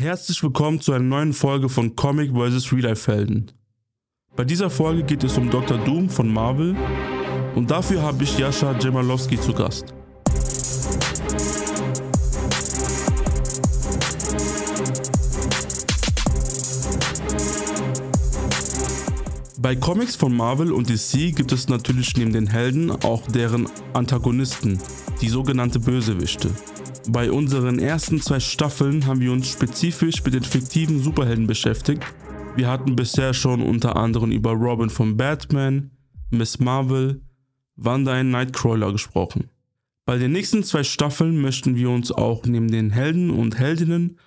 Herzlich willkommen zu einer neuen Folge von Comic vs. Real Life Helden. Bei dieser Folge geht es um Dr. Doom von Marvel und dafür habe ich Jascha Jemalowski zu Gast. Bei Comics von Marvel und DC gibt es natürlich neben den Helden auch deren Antagonisten, die sogenannte Bösewichte. Bei unseren ersten zwei Staffeln haben wir uns spezifisch mit den fiktiven Superhelden beschäftigt. Wir hatten bisher schon unter anderem über Robin von Batman, Miss Marvel, Wanda in Nightcrawler gesprochen. Bei den nächsten zwei Staffeln möchten wir uns auch neben den Helden und Heldinnen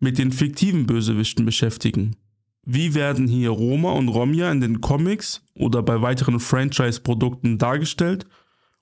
mit den fiktiven Bösewichten beschäftigen. Wie werden hier Roma und Romja in den Comics oder bei weiteren Franchise-Produkten dargestellt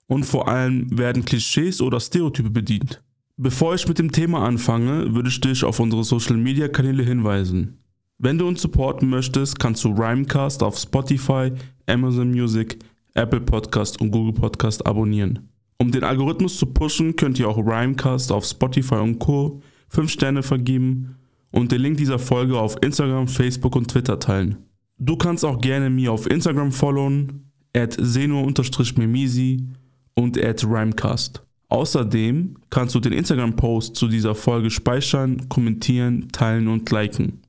und vor allem werden Klischees oder Stereotype bedient? Bevor ich mit dem Thema anfange, würde ich dich auf unsere Social Media Kanäle hinweisen. Wenn du uns supporten möchtest, kannst du Rhymecast auf Spotify, Amazon Music, Apple Podcast und Google Podcast abonnieren. Um den Algorithmus zu pushen, könnt ihr auch Rhymecast auf Spotify und Co. 5 Sterne vergeben und den Link dieser Folge auf Instagram, Facebook und Twitter teilen. Du kannst auch gerne mir auf Instagram followen, at seno-memisi und at Rhymecast. Außerdem kannst du den Instagram-Post zu dieser Folge speichern, kommentieren, teilen und liken.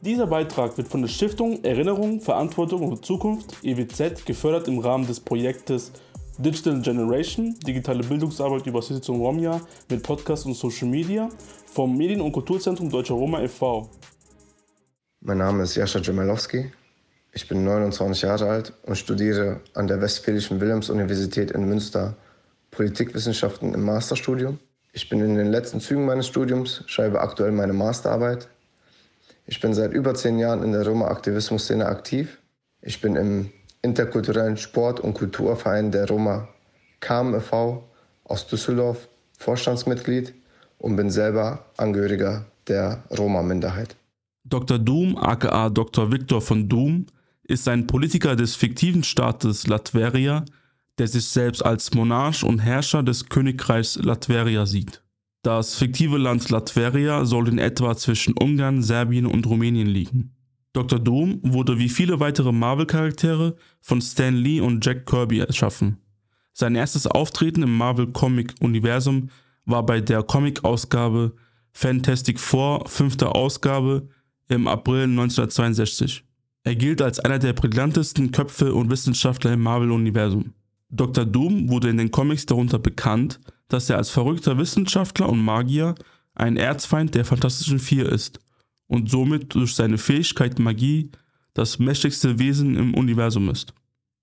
Dieser Beitrag wird von der Stiftung Erinnerung, Verantwortung und Zukunft EWZ gefördert im Rahmen des Projektes Digital Generation, digitale Bildungsarbeit über Sitzung Romja mit Podcast und Social Media vom Medien- und Kulturzentrum Deutscher Roma e.V. Mein Name ist Jascha Djemalowski. Ich bin 29 Jahre alt und studiere an der Westfälischen Wilhelms-Universität in Münster Politikwissenschaften im Masterstudium. Ich bin in den letzten Zügen meines Studiums, schreibe aktuell meine Masterarbeit. Ich bin seit über zehn Jahren in der Roma-Aktivismus-Szene aktiv. Ich bin im interkulturellen Sport- und Kulturverein der Roma KAM e.V. aus Düsseldorf Vorstandsmitglied und bin selber Angehöriger der Roma-Minderheit. Dr. Doom, aka Dr. Viktor von Doom, ist ein Politiker des fiktiven Staates Latveria, der sich selbst als Monarch und Herrscher des Königreichs Latveria sieht. Das fiktive Land Latveria soll in etwa zwischen Ungarn, Serbien und Rumänien liegen. Dr. Doom wurde wie viele weitere Marvel-Charaktere von Stan Lee und Jack Kirby erschaffen. Sein erstes Auftreten im Marvel-Comic-Universum war bei der Comic-Ausgabe Fantastic Four, fünfte Ausgabe, im April 1962. Er gilt als einer der brillantesten Köpfe und Wissenschaftler im Marvel-Universum. Dr. Doom wurde in den Comics darunter bekannt, dass er als verrückter Wissenschaftler und Magier ein Erzfeind der Fantastischen Vier ist und somit durch seine Fähigkeit Magie das mächtigste Wesen im Universum ist.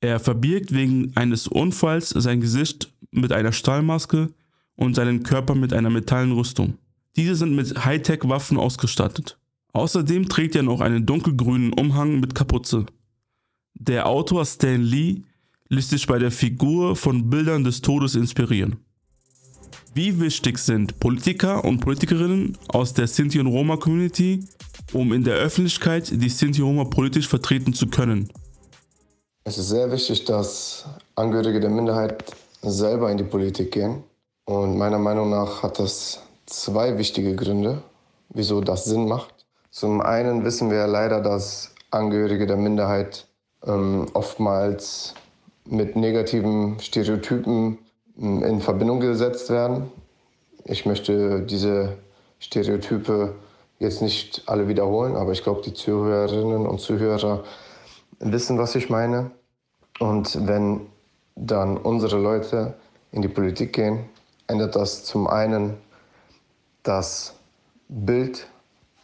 Er verbirgt wegen eines Unfalls sein Gesicht mit einer Stahlmaske und seinen Körper mit einer metallenen Rüstung. Diese sind mit Hightech-Waffen ausgestattet. Außerdem trägt er noch einen dunkelgrünen Umhang mit Kapuze. Der Autor Stan Lee ließ sich bei der Figur von Bildern des Todes inspirieren. Wie wichtig sind Politiker und Politikerinnen aus der Sinti- und Roma-Community, um in der Öffentlichkeit die Sinti und Roma politisch vertreten zu können? Es ist sehr wichtig, dass Angehörige der Minderheit selber in die Politik gehen. Und meiner Meinung nach hat das zwei wichtige Gründe, wieso das Sinn macht. Zum einen wissen wir leider, dass Angehörige der Minderheit ähm, oftmals mit negativen Stereotypen hm, in Verbindung gesetzt werden. Ich möchte diese Stereotype jetzt nicht alle wiederholen, aber ich glaube, die Zuhörerinnen und Zuhörer wissen, was ich meine. Und wenn dann unsere Leute in die Politik gehen, ändert das zum einen das Bild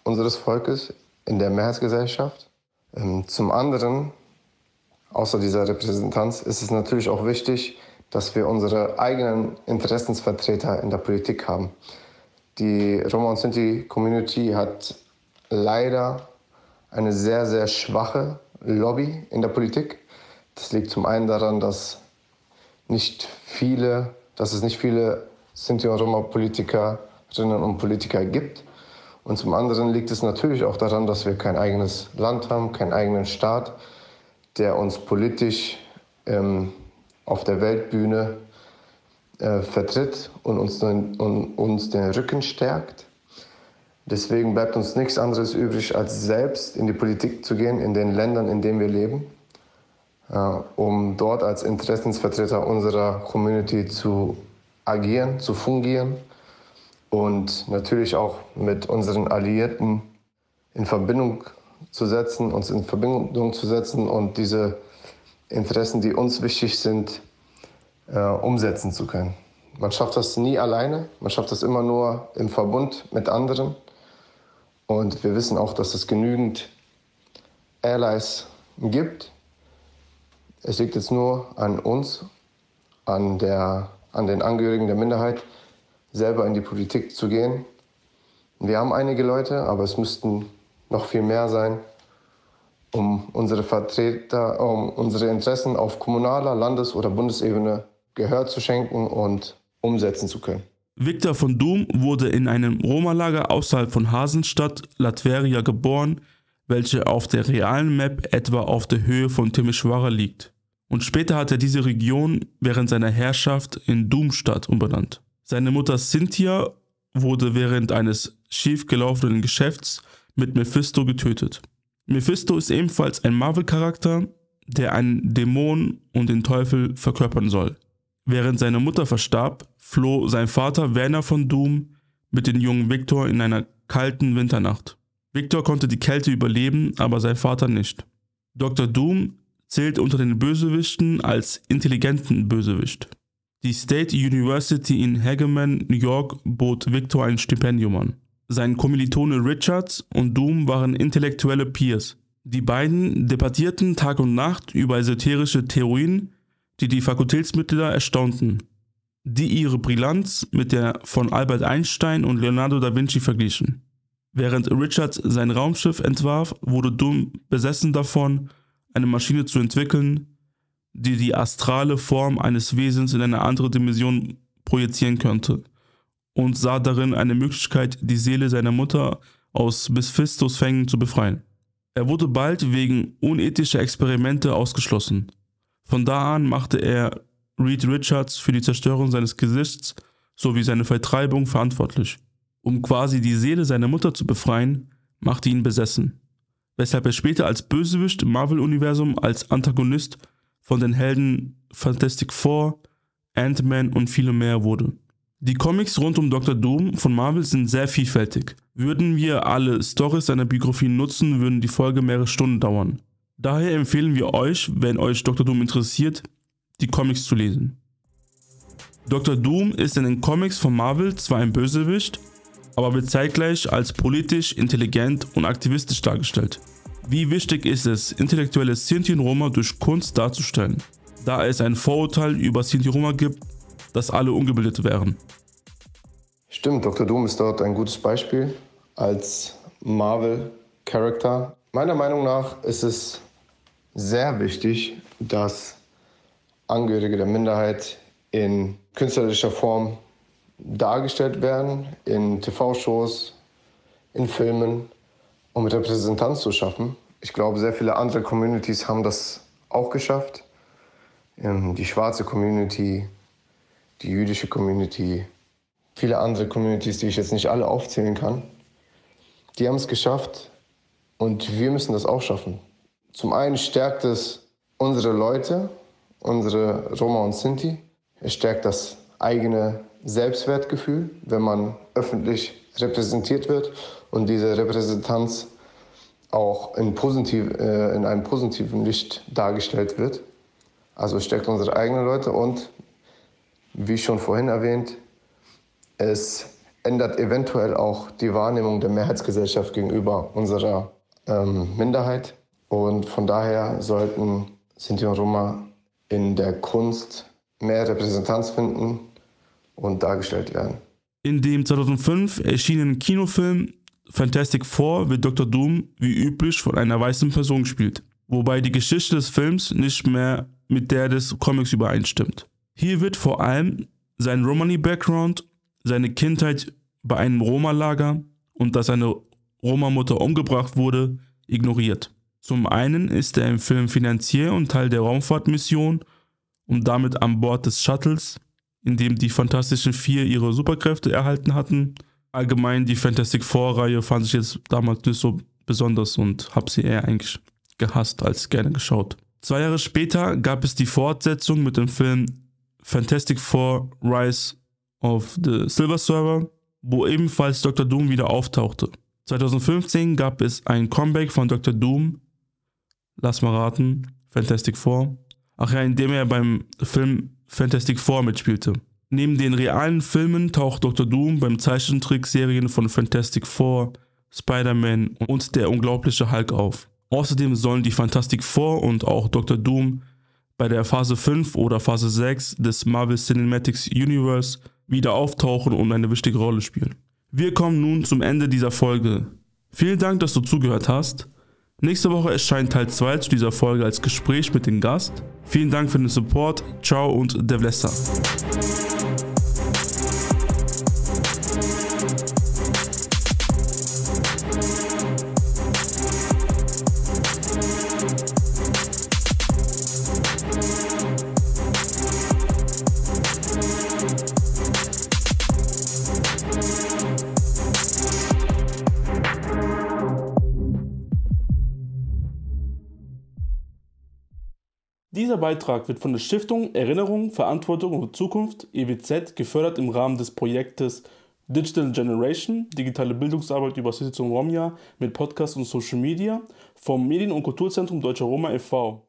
unseres Volkes in der Mehrheitsgesellschaft. Ähm, zum anderen außer dieser Repräsentanz ist es natürlich auch wichtig, dass wir unsere eigenen Interessensvertreter in der Politik haben. Die Roma und Sinti Community hat leider eine sehr, sehr schwache Lobby in der Politik. Das liegt zum einen daran, dass, nicht viele, dass es nicht viele Sinti und Roma Politikerinnen und Politiker gibt. Und zum anderen liegt es natürlich auch daran, dass wir kein eigenes Land haben, keinen eigenen Staat der uns politisch ähm, auf der Weltbühne äh, vertritt und uns, den, und uns den Rücken stärkt. Deswegen bleibt uns nichts anderes übrig, als selbst in die Politik zu gehen, in den Ländern, in denen wir leben, äh, um dort als Interessensvertreter unserer Community zu agieren, zu fungieren und natürlich auch mit unseren Alliierten in Verbindung zu setzen, uns in Verbindung zu setzen und diese Interessen, die uns wichtig sind, äh, umsetzen zu können. Man schafft das nie alleine, man schafft das immer nur im Verbund mit anderen. Und wir wissen auch, dass es genügend Allies gibt. Es liegt jetzt nur an uns, an, der, an den Angehörigen der Minderheit, selber in die Politik zu gehen. Wir haben einige Leute, aber es müssten noch viel mehr sein, um unsere Vertreter, um unsere Interessen auf kommunaler, Landes- oder Bundesebene Gehör zu schenken und umsetzen zu können. Victor von Doom wurde in einem Roma-Lager außerhalb von Hasenstadt, Latveria geboren, welche auf der realen Map etwa auf der Höhe von Timișoara liegt. Und später hat er diese Region während seiner Herrschaft in Doomstadt umbenannt. Seine Mutter Cynthia wurde während eines schiefgelaufenen Geschäfts mit Mephisto getötet. Mephisto ist ebenfalls ein Marvel-Charakter, der einen Dämon und den Teufel verkörpern soll. Während seine Mutter verstarb, floh sein Vater Werner von Doom mit dem jungen Victor in einer kalten Winternacht. Victor konnte die Kälte überleben, aber sein Vater nicht. Dr. Doom zählt unter den Bösewichten als intelligenten Bösewicht. Die State University in Hageman, New York, bot Victor ein Stipendium an. Sein Kommilitone Richards und Doom waren intellektuelle Peers. Die beiden debattierten Tag und Nacht über esoterische Theorien, die die Fakultätsmitglieder erstaunten, die ihre Brillanz mit der von Albert Einstein und Leonardo da Vinci verglichen. Während Richards sein Raumschiff entwarf, wurde Doom besessen davon, eine Maschine zu entwickeln, die die astrale Form eines Wesens in eine andere Dimension projizieren könnte und sah darin eine Möglichkeit, die Seele seiner Mutter aus Mephistos Fängen zu befreien. Er wurde bald wegen unethischer Experimente ausgeschlossen. Von da an machte er Reed Richards für die Zerstörung seines Gesichts sowie seine Vertreibung verantwortlich. Um quasi die Seele seiner Mutter zu befreien, machte ihn besessen, weshalb er später als Bösewicht im Marvel-Universum als Antagonist von den Helden Fantastic Four, Ant-Man und viele mehr wurde. Die Comics rund um Dr. Doom von Marvel sind sehr vielfältig. Würden wir alle Stories seiner Biografie nutzen, würden die Folge mehrere Stunden dauern. Daher empfehlen wir euch, wenn euch Dr. Doom interessiert, die Comics zu lesen. Dr. Doom ist in den Comics von Marvel zwar ein Bösewicht, aber wird zeitgleich als politisch, intelligent und aktivistisch dargestellt. Wie wichtig ist es, intellektuelle Sinti und Roma durch Kunst darzustellen, da es ein Vorurteil über Sinti Roma gibt, dass alle ungebildet wären. Stimmt, Dr. Doom ist dort ein gutes Beispiel als Marvel-Charakter. Meiner Meinung nach ist es sehr wichtig, dass Angehörige der Minderheit in künstlerischer Form dargestellt werden, in TV-Shows, in Filmen, um Repräsentanz zu schaffen. Ich glaube, sehr viele andere Communities haben das auch geschafft. Ähm, die schwarze Community, die jüdische Community, viele andere Communities, die ich jetzt nicht alle aufzählen kann, die haben es geschafft und wir müssen das auch schaffen. Zum einen stärkt es unsere Leute, unsere Roma und Sinti. Es stärkt das eigene Selbstwertgefühl, wenn man öffentlich repräsentiert wird und diese Repräsentanz auch in, positiv, äh, in einem positiven Licht dargestellt wird. Also stärkt unsere eigenen Leute und wie schon vorhin erwähnt, es ändert eventuell auch die Wahrnehmung der Mehrheitsgesellschaft gegenüber unserer ähm, Minderheit. Und von daher sollten Sinti und Roma in der Kunst mehr Repräsentanz finden und dargestellt werden. In dem 2005 erschienenen Kinofilm Fantastic Four wird Dr. Doom wie üblich von einer weißen Person gespielt, wobei die Geschichte des Films nicht mehr mit der des Comics übereinstimmt. Hier wird vor allem sein Romani-Background, seine Kindheit bei einem Roma-Lager und dass seine Roma-Mutter umgebracht wurde, ignoriert. Zum einen ist er im Film Finanzier und Teil der Raumfahrtmission und damit an Bord des Shuttles, in dem die Fantastischen Vier ihre Superkräfte erhalten hatten. allgemein die Fantastic Four-Reihe fand ich jetzt damals nicht so besonders und habe sie eher eigentlich gehasst als gerne geschaut. Zwei Jahre später gab es die Fortsetzung mit dem Film Fantastic Four Rise of the Silver Server, wo ebenfalls Dr. Doom wieder auftauchte. 2015 gab es ein Comeback von Dr. Doom, lass mal raten, Fantastic Four. Ach ja, in dem er beim Film Fantastic Four mitspielte. Neben den realen Filmen taucht Dr. Doom beim Zeichentrickserien von Fantastic Four, Spider-Man und der unglaubliche Hulk auf. Außerdem sollen die Fantastic Four und auch Dr. Doom bei der Phase 5 oder Phase 6 des Marvel Cinematics Universe wieder auftauchen und eine wichtige Rolle spielen. Wir kommen nun zum Ende dieser Folge. Vielen Dank, dass du zugehört hast. Nächste Woche erscheint Teil 2 zu dieser Folge als Gespräch mit dem Gast. Vielen Dank für den Support. Ciao und Devlessa. Dieser Beitrag wird von der Stiftung Erinnerung, Verantwortung und Zukunft EWZ gefördert im Rahmen des Projektes Digital Generation, digitale Bildungsarbeit über Sitzung Romja mit Podcast und Social Media vom Medien- und Kulturzentrum Deutscher Roma e.V.